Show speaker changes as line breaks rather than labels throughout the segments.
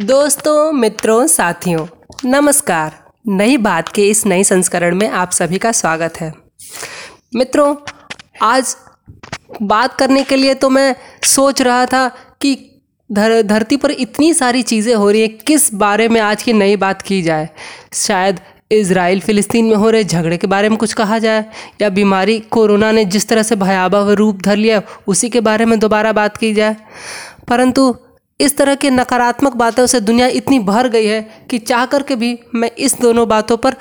दोस्तों, मित्रों, साथियों, नमस्कार। नई बात के इस नए संस्करण में आप सभी का स्वागत है। मित्रों, आज बात करने के लिए तो मैं सोच रहा था कि धर, धरती पर इतनी सारी चीज़ें हो रही हैं, किस बारे में आज की नई बात की जाए? शायद इसराइल फ़िलिस्तीन में हो रहे झगड़े के बारे में कुछ कहा जाए, या बीमारी कोरोना ने जिस तरह से भयावह रूप धर लिया उसी के बारे में दोबारा बात की जाए। परंतु इस तरह के नकारात्मक बातों से दुनिया इतनी भर गई है कि चाह कर के भी मैं इस दोनों बातों पर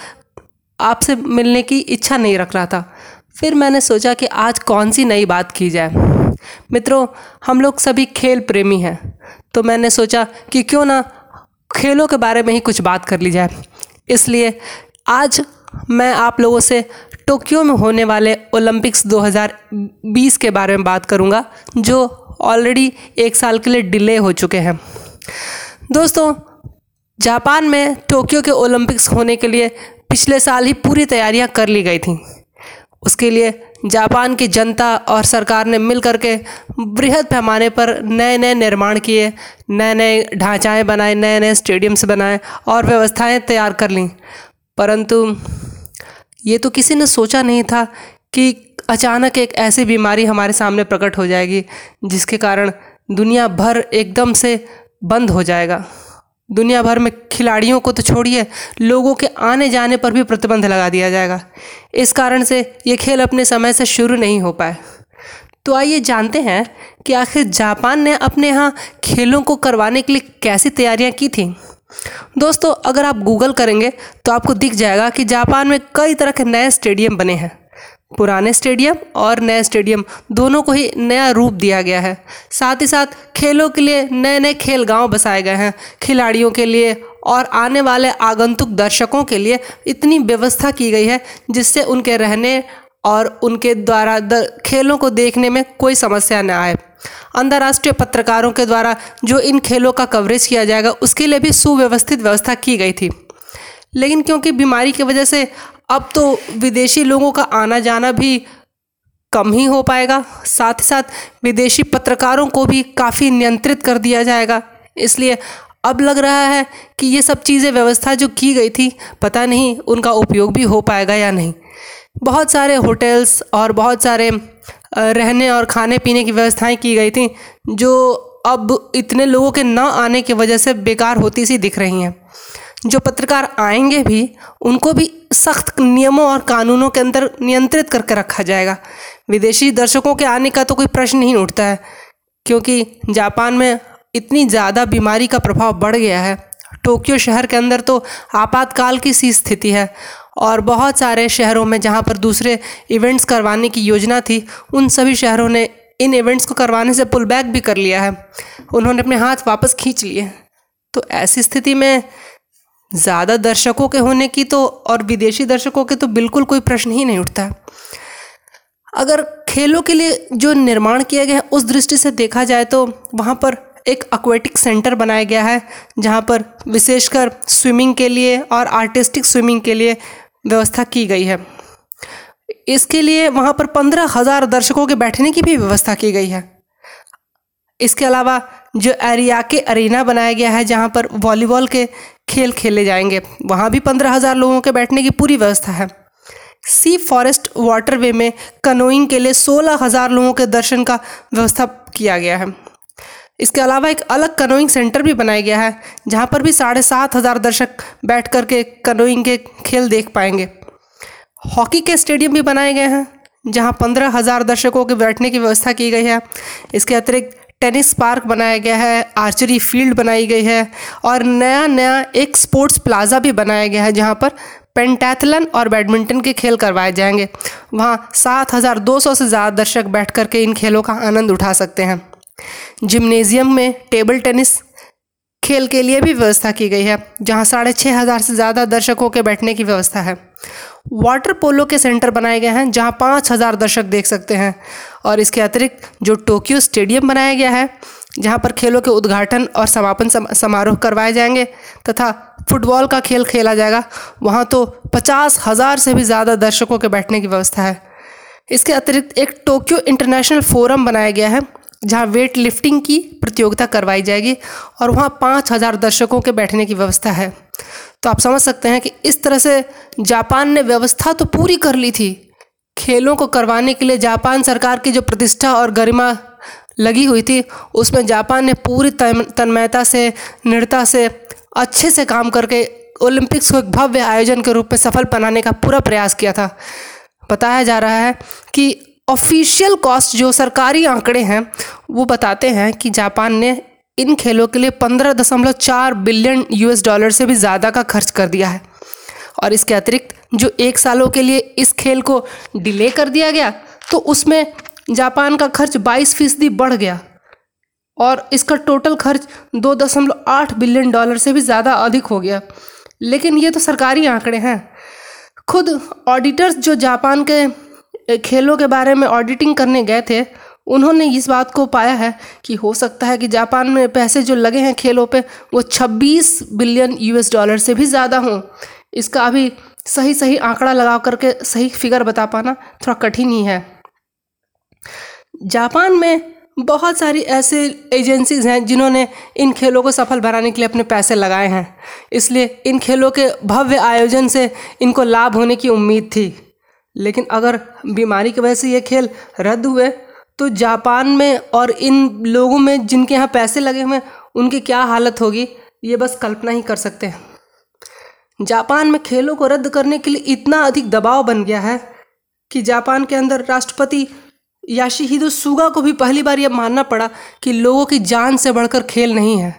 आपसे मिलने की इच्छा नहीं रख रहा था। फिर मैंने सोचा कि आज कौन सी नई बात की जाए। मित्रों, हम लोग सभी खेल प्रेमी हैं तो मैंने सोचा कि क्यों ना खेलों के बारे में ही कुछ बात कर ली जाए। इसलिए आज मैं आप लोगों से टोक्यो में होने वाले ओलंपिक्स 2020 के बारे में बात करूँगा, जो ऑलरेडी एक साल के लिए डिले हो चुके हैं। दोस्तों, जापान में टोक्यो के ओलंपिक्स होने के लिए पिछले साल ही पूरी तैयारियाँ कर ली गई थी। उसके लिए जापान की जनता और सरकार ने मिल के बृहद पैमाने पर नए नए निर्माण किए नए नए ढांचाएँ बनाए नए नए स्टेडियम्स बनाए और व्यवस्थाएँ तैयार कर लीं। परंतु ये तो किसी ने सोचा नहीं था कि अचानक एक ऐसी बीमारी हमारे सामने प्रकट हो जाएगी, जिसके कारण दुनिया भर एकदम से बंद हो जाएगा। दुनिया भर में खिलाड़ियों को तो छोड़िए, लोगों के आने जाने पर भी प्रतिबंध लगा दिया जाएगा। इस कारण से ये खेल अपने समय से शुरू नहीं हो पाए। तो आइए जानते हैं कि आखिर जापान ने अपने यहाँ खेलों को करवाने के लिए कैसी तैयारियाँ की थी। दोस्तों, अगर आप गूगल करेंगे तो आपको दिख जाएगा कि जापान में कई तरह के नए स्टेडियम बने हैं। पुराने स्टेडियम और नए स्टेडियम, दोनों को ही नया रूप दिया गया है। साथ ही साथ खेलों के लिए नए नए खेल गाँव बसाए गए हैं। खिलाड़ियों के लिए और आने वाले आगंतुक दर्शकों के लिए इतनी व्यवस्था की गई है जिससे उनके रहने और उनके द्वारा खेलों को देखने में कोई समस्या न आए। अंतर्राष्ट्रीय पत्रकारों के द्वारा जो इन खेलों का कवरेज किया जाएगा, उसके लिए भी सुव्यवस्थित व्यवस्था की गई थी। लेकिन क्योंकि बीमारी की वजह से अब तो विदेशी लोगों का आना जाना भी कम ही हो पाएगा। साथ ही साथ विदेशी पत्रकारों को भी काफ़ी नियंत्रित कर दिया जाएगा। इसलिए अब लग रहा है कि ये सब चीज़ें व्यवस्था जो की गई थी, पता नहीं उनका उपयोग भी हो पाएगा या नहीं। बहुत सारे होटल्स और बहुत सारे रहने और खाने पीने की व्यवस्थाएँ की गई थी, जो अब इतने लोगों के न आने की वजह से बेकार होती सी दिख रही हैं। जो पत्रकार आएँगे भी, उनको भी सख्त नियमों और कानूनों के अंदर नियंत्रित करके रखा जाएगा। विदेशी दर्शकों के आने का तो कोई प्रश्न नहीं उठता है, क्योंकि जापान में इतनी ज़्यादा बीमारी का प्रभाव बढ़ गया है। टोक्यो शहर के अंदर तो आपातकाल की सी स्थिति है, और बहुत सारे शहरों में जहाँ पर दूसरे इवेंट्स करवाने की योजना थी, उन सभी शहरों ने इन इवेंट्स को करवाने से पुल बैक भी कर लिया है। उन्होंने अपने हाथ वापस खींच लिए। तो ऐसी स्थिति में ज़्यादा दर्शकों के होने की तो और विदेशी दर्शकों के तो बिल्कुल कोई प्रश्न ही नहीं उठता। अगर खेलों के लिए जो निर्माण किया गया है, उस दृष्टि से देखा जाए तो वहाँ पर एक एक्वेटिक सेंटर बनाया गया है, जहाँ पर विशेषकर स्विमिंग के लिए और आर्टिस्टिक स्विमिंग के लिए व्यवस्था की गई है। इसके लिए वहाँ पर पंद्रह हज़ार दर्शकों के बैठने की भी व्यवस्था की गई है। इसके अलावा जो एरिया के अरीना बनाया गया है, जहाँ पर वॉलीबॉल के खेल खेले जाएँगे। वहाँ भी पंद्रह हज़ार लोगों के बैठने की पूरी व्यवस्था है। सी फॉरेस्ट वाटरवे में कनोइंग के लिए सोलह हज़ार लोगों के दर्शन का व्यवस्था किया गया है। इसके अलावा एक अलग कनोइंग सेंटर भी बनाया गया है, जहाँ पर भी साढ़े सात हज़ार दर्शक बैठ कर के कनोइंग के खेल देख पाएँगे। हॉकी के स्टेडियम भी बनाए गए हैं, जहाँ पंद्रह हज़ार दर्शकों के बैठने की व्यवस्था की गई है। इसके अतिरिक्त टेनिस पार्क बनाया गया है, आर्चरी फ़ील्ड बनाई गई है और नया नया एक स्पोर्ट्स प्लाज़ा भी बनाया गया है जहाँ पर पेंटैथलन और बैडमिंटन के खेल करवाए जाएँगे। वहाँ सात हज़ार दो सौ से ज़्यादा दर्शक बैठ कर के इन खेलों का आनंद उठा सकते हैं। जिम्नेज़ियम में टेबल टेनिस खेल के लिए भी व्यवस्था की गई है, जहाँ साढ़े छः हज़ार से ज़्यादा दर्शकों के बैठने की व्यवस्था है। वाटर पोलो के सेंटर बनाए गए हैं, जहाँ पाँच हज़ार दर्शक देख सकते हैं, और इसके अतिरिक्त जो टोक्यो स्टेडियम बनाया गया है, जहाँ पर खेलों के उद्घाटन और समापन समारोह करवाए जाएँगे, तथा फुटबॉल का खेल खेला जाएगा, वहाँ तो पचास हज़ार से भी ज़्यादा दर्शकों के बैठने की व्यवस्था है। इसके अतिरिक्त एक टोक्यो इंटरनेशनल फोरम बनाया गया है जहाँ वेट लिफ्टिंग की प्रतियोगिता करवाई जाएगी और वहाँ पाँच हज़ार दर्शकों के बैठने की व्यवस्था है। तो आप समझ सकते हैं कि इस तरह से जापान ने व्यवस्था तो पूरी कर ली थी। खेलों को करवाने के लिए जापान सरकार की जो प्रतिष्ठा और गरिमा लगी हुई थी, उसमें जापान ने पूरी तन्मयता से, नृता से, अच्छे से काम करके ओलंपिक्स को एक भव्य आयोजन के रूप में सफल बनाने का पूरा प्रयास किया था। बताया जा रहा है कि ऑफिशियल कॉस्ट जो सरकारी आंकड़े हैं, वो बताते हैं कि जापान ने इन खेलों के लिए पंद्रह दशमलव चार बिलियन यूएस डॉलर से भी ज़्यादा का खर्च कर दिया है। और इसके अतिरिक्त, जो एक सालों के लिए इस खेल को डिले कर दिया गया तो उसमें जापान का खर्च बाईस फ़ीसदी बढ़ गया। और इसका टोटल खर्च दो दशमलव आठ बिलियन डॉलर से भी ज़्यादा अधिक हो गया। लेकिन ये तो सरकारी आंकड़े हैं। खुद ऑडिटर्स जो जापान के खेलों के बारे में ऑडिटिंग करने गए थे। उन्होंने इस बात को पाया है कि हो सकता है कि जापान में पैसे जो लगे हैं खेलों पे, वो 26 बिलियन यूएस डॉलर से भी ज़्यादा हों। इसका अभी सही सही आंकड़ा लगा करके सही फिगर बता पाना थोड़ा कठिन ही है। जापान में बहुत सारी ऐसे एजेंसीज हैं जिन्होंने इन खेलों को सफल बनाने के लिए अपने पैसे लगाए हैं। इसलिए इन खेलों के भव्य आयोजन से इनको लाभ होने की उम्मीद थी। लेकिन अगर बीमारी की वजह से ये खेल रद्द हुए तो जापान में और इन लोगों में जिनके यहाँ पैसे लगे हुए हैं, उनकी क्या हालत होगी? ये बस कल्पना ही कर सकते हैं। जापान में खेलों को रद्द करने के लिए इतना अधिक दबाव बन गया है कि जापान के अंदर राष्ट्रपति याशिहिदो सुगा को भी पहली बार यह मानना पड़ा कि लोगों की जान से बढ़कर खेल नहीं है।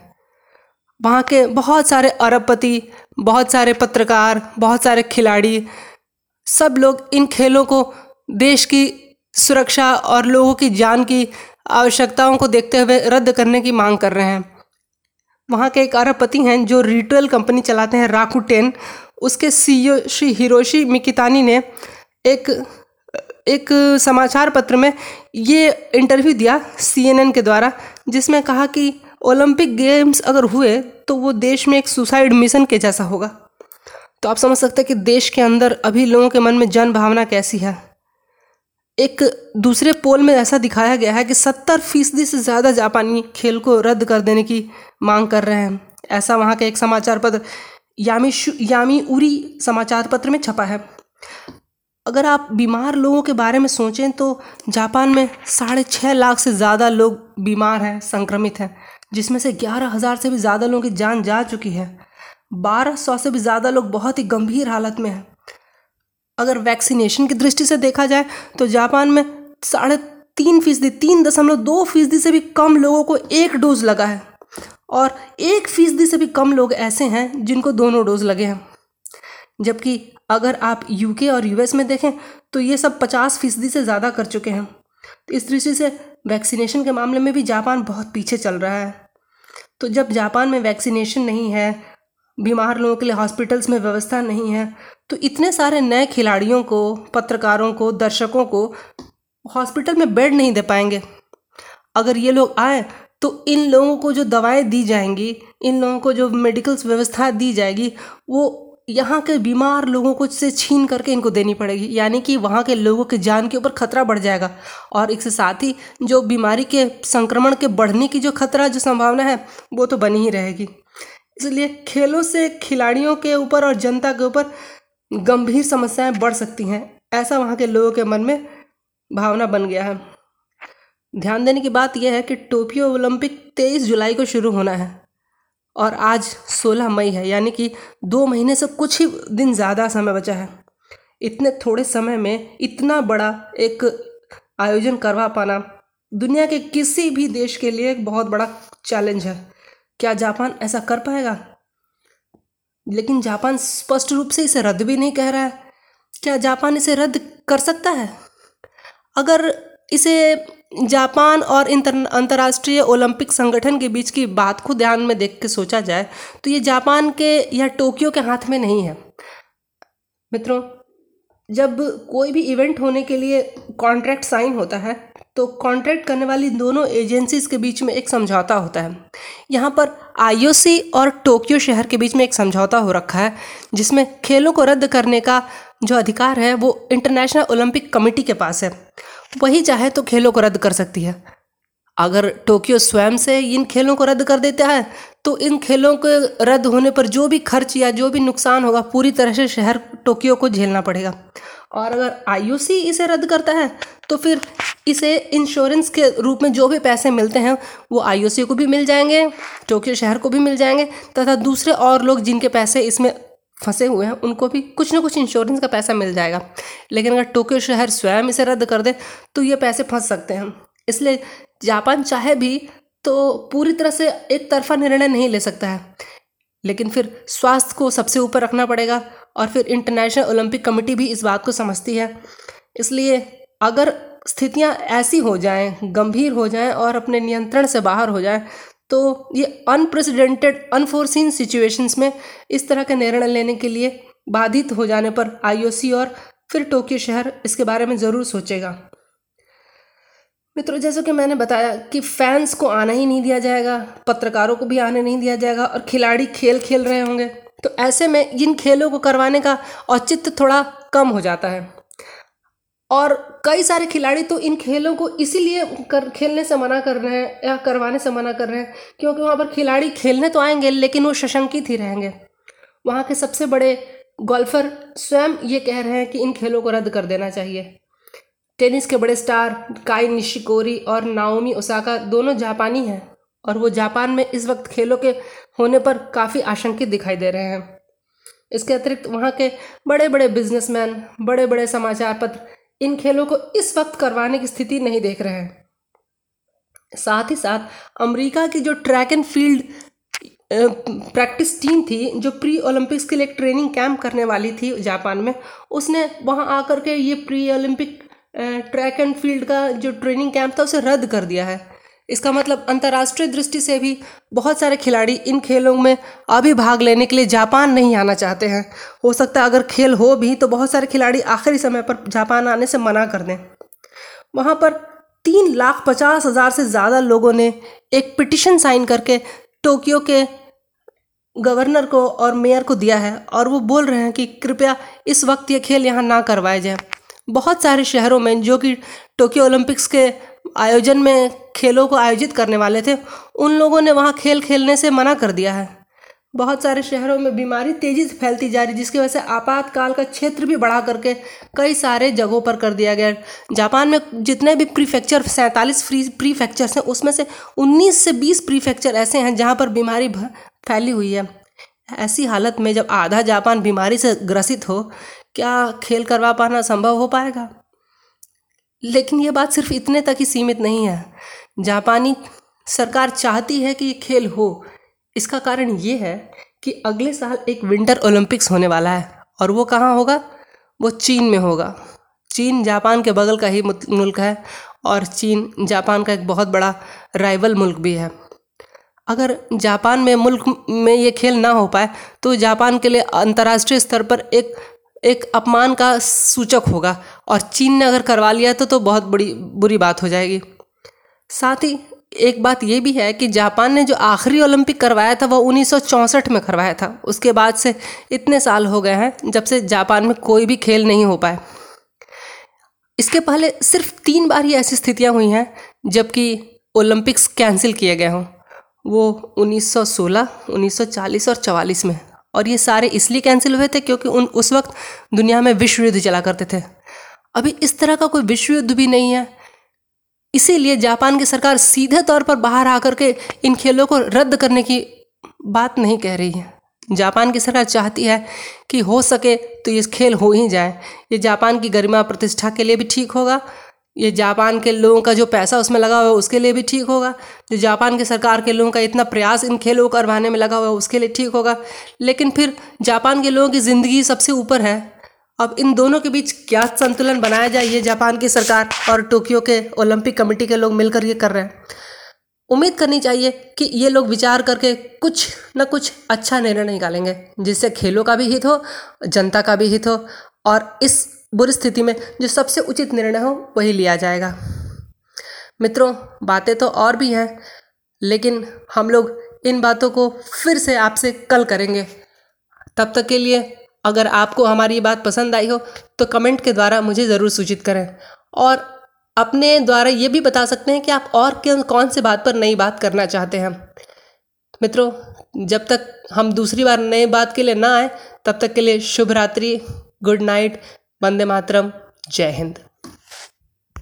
वहाँ के बहुत सारे अरबपति, बहुत सारे पत्रकार, बहुत सारे खिलाड़ी सब लोग इन खेलों को, देश की सुरक्षा और लोगों की जान की आवश्यकताओं को देखते हुए रद्द करने की मांग कर रहे हैं। वहाँ के एक अरबपति हैं जो रिटेल कंपनी चलाते हैं, राकुटेन। उसके सीईओ श्री हिरोशी मिकितानी ने एक एक समाचार पत्र में ये इंटरव्यू दिया सीएनएन के द्वारा, जिसमें कहा कि ओलंपिक गेम्स अगर हुए तो वो देश में एक सुसाइड मिशन के जैसा होगा। तो आप समझ सकते हैं कि देश के अंदर अभी लोगों के मन में जन भावना कैसी है। एक दूसरे पोल में ऐसा दिखाया गया है कि सत्तर फ़ीसदी से ज़्यादा जापानी खेल को रद्द कर देने की मांग कर रहे हैं। ऐसा वहाँ के एक समाचार पत्र यामी यामी उरी समाचार पत्र में छपा है। अगर आप बीमार लोगों के बारे में सोचें तो जापान में साढ़े छः लाख से ज़्यादा लोग बीमार हैं, संक्रमित हैं, जिसमें से ग्यारह हज़ार से भी ज़्यादा लोगों की जान जा चुकी है। बारह सौ से भी ज़्यादा लोग बहुत ही गंभीर हालत में हैं। अगर वैक्सीनेशन की दृष्टि से देखा जाए तो जापान में साढ़े तीन फ़ीसदी, तीन दशमलव दो फ़ीसदी से भी कम लोगों को एक डोज लगा है। और एक फ़ीसदी से भी कम लोग ऐसे हैं जिनको दोनों डोज लगे हैं। जबकि अगर आप यूके और यूएस में देखें तो ये सब पचास फ़ीसदी से ज़्यादा कर चुके हैं। तो इस दृष्टि से वैक्सीनेशन के मामले में भी जापान बहुत पीछे चल रहा है। तो जब जापान में वैक्सीनेशन नहीं है बीमार लोगों के लिए हॉस्पिटल्स में व्यवस्था नहीं है। तो इतने सारे नए खिलाड़ियों को, पत्रकारों को, दर्शकों को हॉस्पिटल में बेड नहीं दे पाएँगे। अगर ये लोग आए तो इन लोगों को जो दवाएँ दी जाएँगी, इन लोगों को जो मेडिकल्स व्यवस्था दी जाएगी, वो यहाँ के बीमार लोगों को से छीन करके इनको देनी पड़ेगी। यानी कि वहाँ के लोगों के जान के ऊपर खतरा बढ़ जाएगा। और इसके साथ ही जो बीमारी के संक्रमण के बढ़ने की जो खतरा, जो संभावना है, वो तो बनी ही रहेगी। इसलिए खेलों से खिलाड़ियों के ऊपर और जनता के ऊपर गंभीर समस्याएँ बढ़ सकती हैं। ऐसा वहाँ के लोगों के मन में भावना बन गया है। ध्यान देने की बात यह है कि टोक्यो ओलंपिक तेईस जुलाई को शुरू होना है और आज 16 मई है, यानी कि दो महीने से कुछ ही दिन ज़्यादा समय बचा है। इतने थोड़े समय में इतना बड़ा एक आयोजन करवा पाना दुनिया के किसी भी देश के लिए एक बहुत बड़ा चैलेंज है। क्या जापान ऐसा कर पाएगा? लेकिन जापान स्पष्ट रूप से इसे रद्द भी नहीं कह रहा है। क्या जापान इसे रद्द कर सकता है? अगर इसे जापान और अंतर्राष्ट्रीय ओलंपिक संगठन के बीच की बात को ध्यान में देख के सोचा जाए तो ये जापान के या टोक्यो के हाथ में नहीं है। मित्रों जब कोई भी इवेंट होने के लिए कॉन्ट्रैक्ट साइन होता है तो कॉन्ट्रैक्ट करने वाली दोनों एजेंसीज के बीच में एक समझौता होता है। यहाँ पर आईओसी और टोक्यो शहर के बीच में एक समझौता हो रखा है, जिसमें खेलों को रद्द करने का जो अधिकार है, वो इंटरनेशनल ओलंपिक कमेटी के पास है। वही चाहे तो खेलों को रद्द कर सकती है। अगर टोक्यो स्वयं से इन खेलों को रद्द कर देता है तो इन खेलों के रद्द होने पर जो भी खर्च या जो भी नुकसान होगा, पूरी तरह से शहर टोक्यो को झेलना पड़ेगा। और अगर आईओसी इसे रद्द करता है तो फिर इसे इंश्योरेंस के रूप में जो भी पैसे मिलते हैं, वो आईओसी को भी मिल जाएँगे, टोक्यो शहर को भी मिल जाएँगे, तथा दूसरे और लोग जिनके पैसे इसमें फंसे हुए हैं, उनको भी कुछ ना कुछ इंश्योरेंस का पैसा मिल जाएगा। लेकिन अगर टोक्यो शहर स्वयं इसे रद्द कर दे तो ये पैसे फंस सकते हैं। इसलिए जापान चाहे भी तो पूरी तरह से एक तरफा निर्णय नहीं ले सकता है। लेकिन फिर स्वास्थ्य को सबसे ऊपर रखना पड़ेगा और फिर इंटरनेशनल ओलंपिक कमेटी भी इस बात को समझती है। इसलिए अगर स्थितियाँ ऐसी हो जाएँ, गंभीर हो जाएँ और अपने नियंत्रण से बाहर हो जाएँ तो ये अनप्रेसिडेंटेड अनफोर्सिन सिचुएशंस में इस तरह के निर्णय लेने के लिए बाधित हो जाने पर आईओसी और फिर टोक्यो शहर इसके बारे में ज़रूर सोचेगा। मित्रों, जैसे कि मैंने बताया कि फैंस को आना ही नहीं दिया जाएगा, पत्रकारों को भी आने नहीं दिया जाएगा और खिलाड़ी खेल खेल रहे होंगे। तो ऐसे में इन खेलों को करवाने का औचित्य थोड़ा कम हो जाता है। और कई सारे खिलाड़ी तो इन खेलों को इसीलिए कर, खेलने से मना कर रहे हैं या करवाने से मना कर रहे हैं क्योंकि वहाँ पर खिलाड़ी खेलने तो आएँगे, लेकिन वो सशंकित ही रहेंगे। वहाँ के सबसे बड़े गोल्फर स्वयं ये कह रहे हैं कि इन खेलों को रद्द कर देना चाहिए। टेनिस के बड़े स्टार काई निशिकोरी और नाओमी ओसाका दोनों जापानी हैं और वो जापान में इस वक्त खेलों के होने पर काफ़ी आशंकित दिखाई दे रहे हैं। इसके अतिरिक्त वहाँ के बड़े बड़े बिजनेसमैन बड़े बड़े समाचार पत्र इन खेलों को इस वक्त करवाने की स्थिति नहीं देख रहे हैं। साथ ही साथ अमेरिका की जो track and field practice team थी, जो प्री ओलंपिक्स के लिए ट्रेनिंग कैंप करने वाली थी जापान में, उसने वहाँ आकर के ये pre Olympic track and field का जो ट्रेनिंग कैंप था, उसे रद्द कर दिया है। इसका मतलब अंतर्राष्ट्रीय दृष्टि से भी बहुत सारे खिलाड़ी इन खेलों में अभी भाग लेने के लिए जापान नहीं आना चाहते हैं। हो सकता है अगर खेल हो भी तो बहुत सारे खिलाड़ी आखिरी समय पर जापान आने से मना कर दें। वहाँ पर तीन लाख पचास हज़ार से ज़्यादा लोगों ने एक पिटिशन साइन करके टोक्यो के गवर्नर को और मेयर को दिया है और वो बोल रहे हैं कि कृपया इस वक्त ये खेल यहाँ ना करवाए जाए। बहुत सारे शहरों में जो कि टोक्यो ओलंपिक्स के आयोजन में खेलों को आयोजित करने वाले थे, उन लोगों ने वहाँ खेल खेलने से मना कर दिया है। बहुत सारे शहरों में बीमारी तेज़ी से फैलती जा रही, जिसकी वजह से आपातकाल का क्षेत्र भी बढ़ा करके कई सारे जगहों पर कर दिया गया जापान में जितने भी प्रीफेक्चर, सैंतालीस फ्री, प्रीफेक्चर्स हैं, उसमें से 19 से 20 प्रीफेक्चर ऐसे हैं जहाँ पर बीमारी फैली हुई है। ऐसी हालत में जब आधा जापान बीमारी से ग्रसित हो क्या खेल करवा पाना संभव हो पाएगा? लेकिन ये बात सिर्फ़ इतने तक ही सीमित नहीं है। जापानी सरकार चाहती है कि ये खेल हो। इसका कारण ये है कि अगले साल एक विंटर ओलंपिक्स होने वाला है। और वो कहाँ होगा? वो चीन में होगा। चीन जापान के बगल का ही मुल्क है और चीन जापान का एक बहुत बड़ा राइवल मुल्क भी है। अगर जापान में मुल्क में ये खेल ना हो पाए तो जापान के लिए अंतर्राष्ट्रीय स्तर पर एक एक अपमान का सूचक होगा और चीन ने अगर करवा लिया तो तो बहुत बड़ी बुरी बात हो जाएगी। साथ ही एक बात ये भी है कि जापान ने जो आखिरी ओलंपिक करवाया था वो 1964 में करवाया था। उसके बाद से इतने साल हो गए हैं जब से जापान में कोई भी खेल नहीं हो पाए इसके पहले सिर्फ़ तीन बार ही ऐसी स्थितियाँ हुई हैं जबकि ओलंपिक्स कैंसिल किए गए हों। वो 1916, 1940 और 44 में। और ये सारे इसलिए कैंसिल हुए थे क्योंकि उन, उस वक्त दुनिया में विश्व युद्ध चला करते थे। अभी इस तरह का कोई विश्व युद्ध भी नहीं है। इसीलिए जापान की सरकार सीधे तौर पर बाहर आकर के इन खेलों को रद्द करने की बात नहीं कह रही है। जापान की सरकार चाहती है कि हो सके तो ये खेल हो ही जाए। ये जापान की गरिमा प्रतिष्ठा के लिए भी ठीक होगा। ये जापान के लोगों का जो पैसा उसमें लगा हुआ है, उसके लिए भी ठीक होगा। जो जापान की सरकार के लोगों का इतना प्रयास इन खेलों को करवाने में लगा हुआ है, उसके लिए ठीक होगा। लेकिन फिर जापान के लोगों की ज़िंदगी सबसे ऊपर है। अब इन दोनों के बीच क्या संतुलन बनाया जाए, ये जापान की सरकार और टोक्यो के ओलंपिक कमेटी के लोग मिलकर ये कर रहे हैं। उम्मीद करनी चाहिए कि ये लोग विचार करके कुछ न कुछ अच्छा निर्णय निकालेंगे, जिससे खेलों का भी हित हो, जनता का भी हित हो, और इस बुरी स्थिति में जो सबसे उचित निर्णय हो, वही लिया जाएगा। मित्रों, बातें तो और भी हैं, लेकिन हम लोग इन बातों को फिर से आपसे कल करेंगे। तब तक के लिए अगर आपको हमारी ये बात पसंद आई हो तो कमेंट के द्वारा मुझे ज़रूर सूचित करें। और अपने द्वारा ये भी बता सकते हैं कि आप और कौन से बात पर नई बात करना चाहते हैं। मित्रों, जब तक हम दूसरी बार नए बात के लिए ना आए, तब तक के लिए शुभ रात्रि गुड नाइट वंदे मातरम जय हिंद।